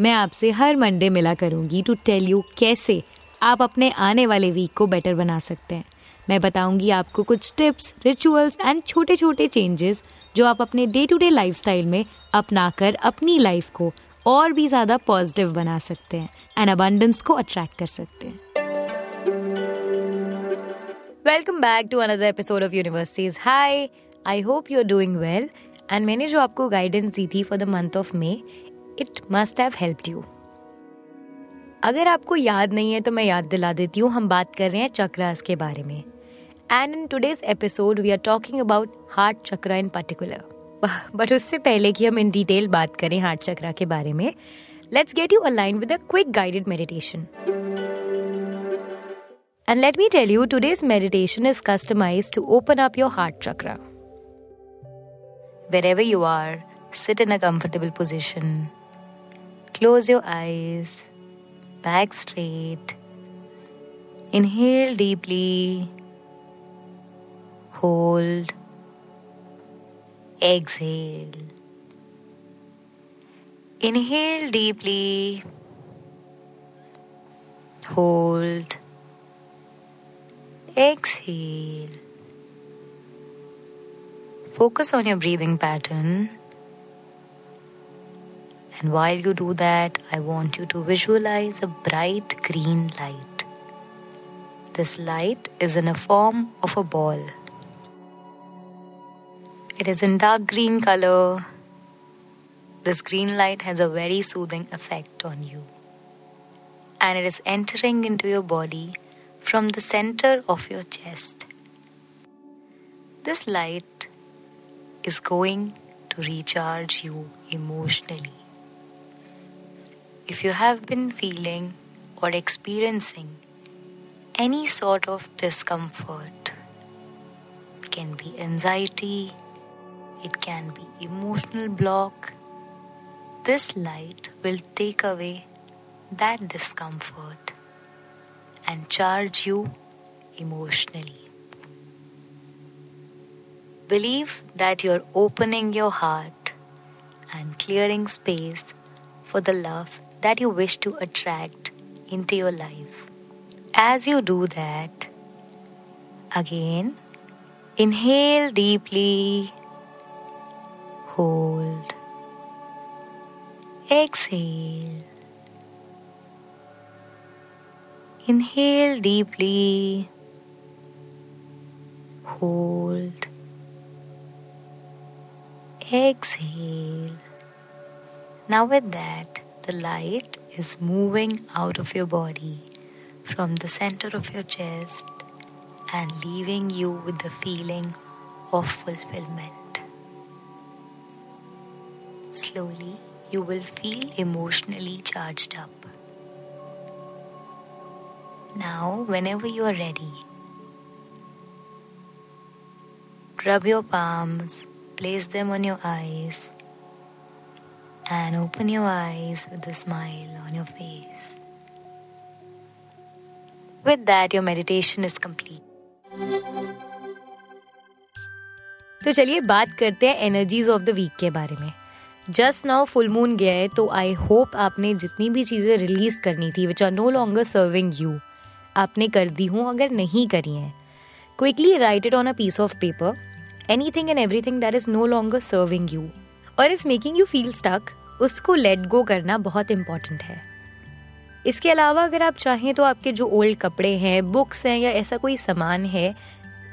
मैं आपसे हर मंडे मिला करूँगी टू टेल यू कैसे आप अपने आने वाले वीक को बेटर बना सकते हैं। मैं बताऊँगी आपको कुछ टिप्स रिचुअल्स एंड छोटे छोटे चेंजेस जो आप अपने डे टू डे लाइफ में अपनाकर अपनी लाइफ को और भी ज़्यादा पॉजिटिव बना सकते हैं एंड अबंडेंस को अट्रैक्ट कर सकते हैं। Welcome back to another episode of universe says hi I hope you are doing well and मैंने जो आपको गाइडेंस दी थी for the month of May it must have helped you अगर आपको याद नहीं है तो मैं याद दिला देती हूँ हम बात कर रहे हैं चक्रास के बारे में and in today's episode we are talking about heart chakra in particular but उससे पहले कि हम इन डिटेल बात करें हार्ट चक्रा के बारे में let's get you align with a quick guided meditation And let me tell you, today's meditation is customized to open up your heart chakra. Wherever you are, sit in a comfortable position. Close your eyes, back straight. Inhale deeply, hold, exhale. Inhale deeply, hold, exhale. Focus on your breathing pattern. And while you do that, I want you to visualize a bright green light. This light is in a form of a ball. It is in dark green color. This green light has a very soothing effect on you. And it is entering into your body from the center of your chest. This light is going to recharge you emotionally. If you have been feeling or experiencing any sort of discomfort, it can be anxiety, it can be emotional block, this light will take away that discomfort and charge you emotionally. Believe that you're opening your heart and clearing space for the love that you wish to attract into your life. As you do that, again, inhale deeply, hold, exhale. Inhale deeply, hold, exhale. Now, with that, the light is moving out of your body from the center of your chest and leaving you with the feeling of fulfillment. Slowly, you will feel emotionally charged up. Now, whenever you are ready, rub your palms, place them on your eyes, and open your eyes with a smile on your face. With that, your meditation is complete. तो चलिए बात करते हैं energies of the week के बारे में just now full moon गया है तो आई होप आपने जितनी भी चीज़ें रिलीज़ करनी थी which are no longer serving you आपने कर दी हूँ अगर नहीं करी हैं quickly write it on a piece of paper anything and everything that is no longer serving you और is making you feel stuck उसको लेट गो करना बहुत इंपॉर्टेंट है। इसके अलावा अगर आप चाहें तो आपके जो ओल्ड कपड़े हैं बुक्स हैं या ऐसा कोई सामान है,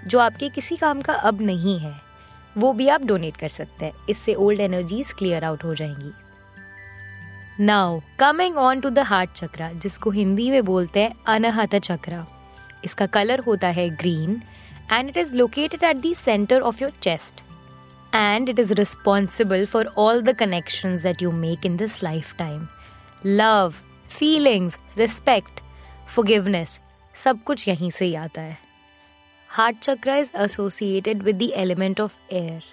जो आपके किसी काम का अब नहीं है, वो भी आप डोनेट कर सकते हैं। इससे ओल्ड एनर्जीज क्लियर आउट हो जाएँगी। Now coming on to the heart chakra जिसको हिंदी में बोलते हैं अनहत चक्रा। इसका कलर होता है green and it is located at the centre of your chest and it is responsible for all the connections that you make in this lifetime. Love feelings respect forgiveness सब कुछ यहीं से ही आता है heart chakra is associated with the element of air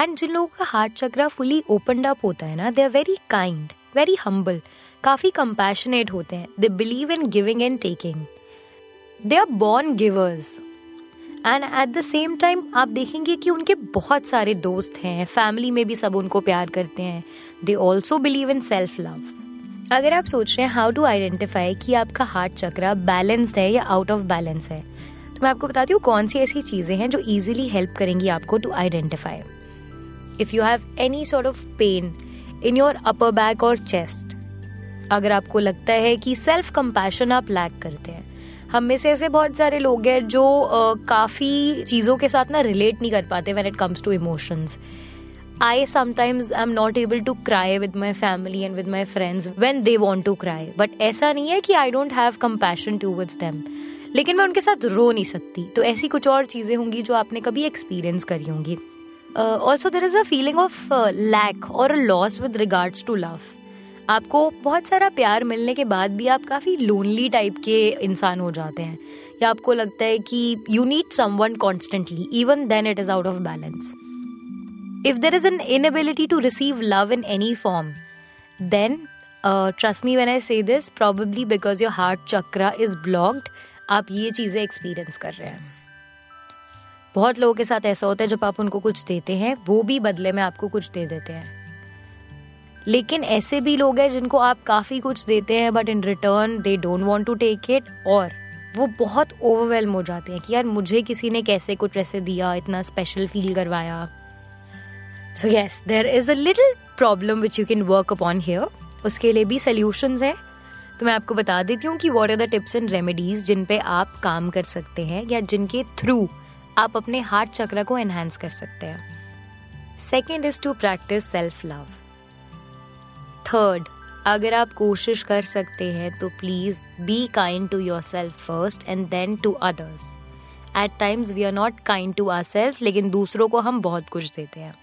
and जिन लोगों का heart चक्र फुली ओपनड अप होता है ना they are very kind very humble काफ़ी कंपैशनेट होते हैं। They believe in giving and taking they are born givers and at the same time आप देखेंगे कि उनके बहुत सारे दोस्त हैं फैमिली में भी सब उनको प्यार करते हैं। They also believe in self love अगर आप सोच रहे हैं हाउ टू आइडेंटिफाई कि आपका हार्ट चक्र बैलेंस्ड है या आउट ऑफ़ बैलेंस है तो मैं आपको बताती हूँ कौन सी ऐसी चीज़ें हैं जो इजीली हेल्प करेंगी आपको to identify if you have any sort of pain in your upper back और चेस्ट अगर आपको लगता है कि सेल्फ कंपैशन आप लैक करते हैं हम में से ऐसे बहुत सारे लोग हैं जो काफ़ी चीज़ों के साथ ना रिलेट नहीं कर पाते when it comes to emotions I sometimes am not able to cry with my family and with my friends when they want to cry. But ऐसा नहीं है कि I don't have compassion towards them. लेकिन मैं उनके साथ रो नहीं सकती तो ऐसी कुछ और चीज़ें होंगी जो आपने कभी एक्सपीरियंस करी होंगी also there is a feeling of lack और a loss with regards to love आपको बहुत सारा प्यार मिलने के बाद भी आप काफ़ी लोनली टाइप के इंसान हो जाते हैं। या आपको लगता है कि you need someone constantly even then it is out of balance if there is an inability to receive love in any form then trust me when I say this this, because your heart chakra is blocked, आप ये चीज़ें experience कर रहे हैं। बहुत लोगों के साथ ऐसा होता है जब आप उनको कुछ देते हैं वो भी बदले में आपको कुछ दे देते हैं। लेकिन ऐसे भी लोग हैं जिनको आप काफ़ी कुछ देते हैं but in return they don't want to take it और वो बहुत ओवरवेलम हो जाते हैं कि यार मुझे किसी ने कैसे कुछ ऐसे दिया, इतना स्पेशल फील करवाया। So yes there is a little problem which you can work upon here उसके लिए भी सोल्यूशन है। तो मैं आपको बता देती हूँ कि what are the tips and remedies जिन पे आप काम कर सकते हैं या जिनके थ्रू आप अपने हार्ट चक्र को एनहेंस कर सकते हैं। Second is to practise self love third अगर आप कोशिश कर सकते हैं तो please be kind to yourself first and then to others at times we are not kind to ourself लेकिन दूसरों को हम बहुत कुछ देते हैं.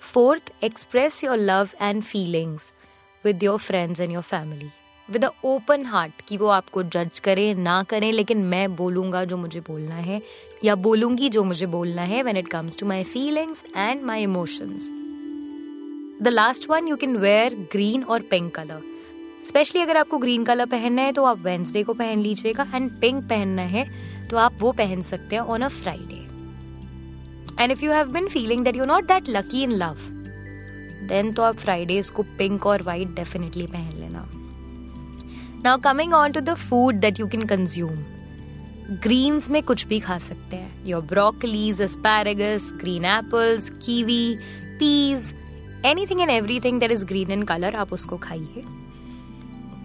Fourth express your love and feelings with your friends and your family with a open heart कि वो आपको जज करें, ना करें, लेकिन मैं बोलूँगा जो मुझे बोलना है, या बोलूँगी जो मुझे बोलना है when it comes to my feelings and my emotions the last one you can wear green और पिंक कलर स्पेशली अगर आपको ग्रीन कलर पहनना है तो आप वेंसडे को पहन लीजिएगा एंड पिंक पहनना है तो आप वो पहन सकते हैं on a Friday and if you have bin feeling that you not that lucky in love then तो आप फ्राइडेज को पिंक और वाइट डेफिनेटली पहन लेना. Now coming on to the food that you can consume greens में कुछ भी खा सकते हैं. Your broccolis asparagus green apples kiwi peas anything and everything that is green in colour आप उसको खाइए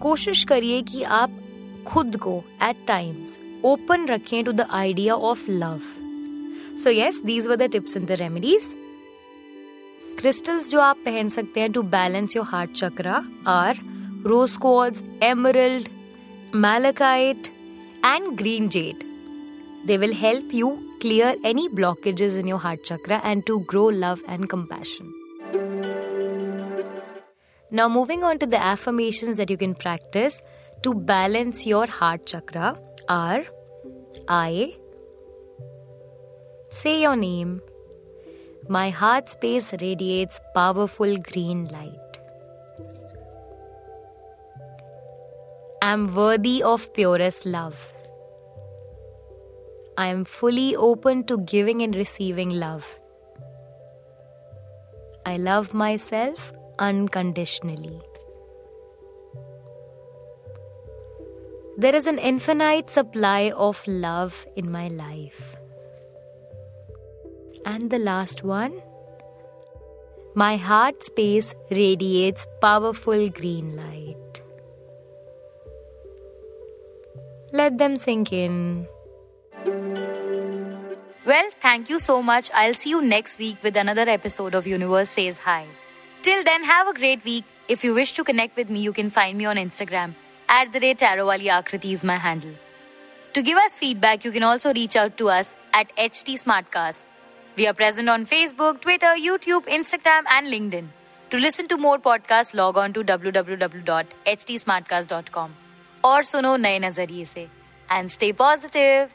कोशिश करिए कि आप खुद को एट टाइम्स ओपन रखें to the idea of love so yes these were the tips and the remedies crystals जो आप पहन सकते हैं to balance your heart chakra are rose quartz emerald malachite and green jade. They will help you clear any blockages in your heart chakra and to grow love and compassion. Now, moving on to the affirmations that you can practice to balance your heart chakra are I Say your name. My heart space radiates powerful green light. I'm worthy of purest love. I am fully open to giving and receiving love. I love myself unconditionally. There is an infinite supply of love in my life. And the last one My heart space radiates powerful green light. Let them sink in. Well, thank you so much. I'll see you next week with another episode of Universe Says Hi. Till then, have a great week. If you wish to connect with me, you can find me on Instagram. At the rate Tarowali Akriti is my handle. To give us feedback, you can also reach out to us at HT Smartcast. We are present on Facebook, Twitter, YouTube, Instagram, and LinkedIn. To listen to more podcasts, log on to www.htsmartcast.com or suno naye nazariye se and stay positive.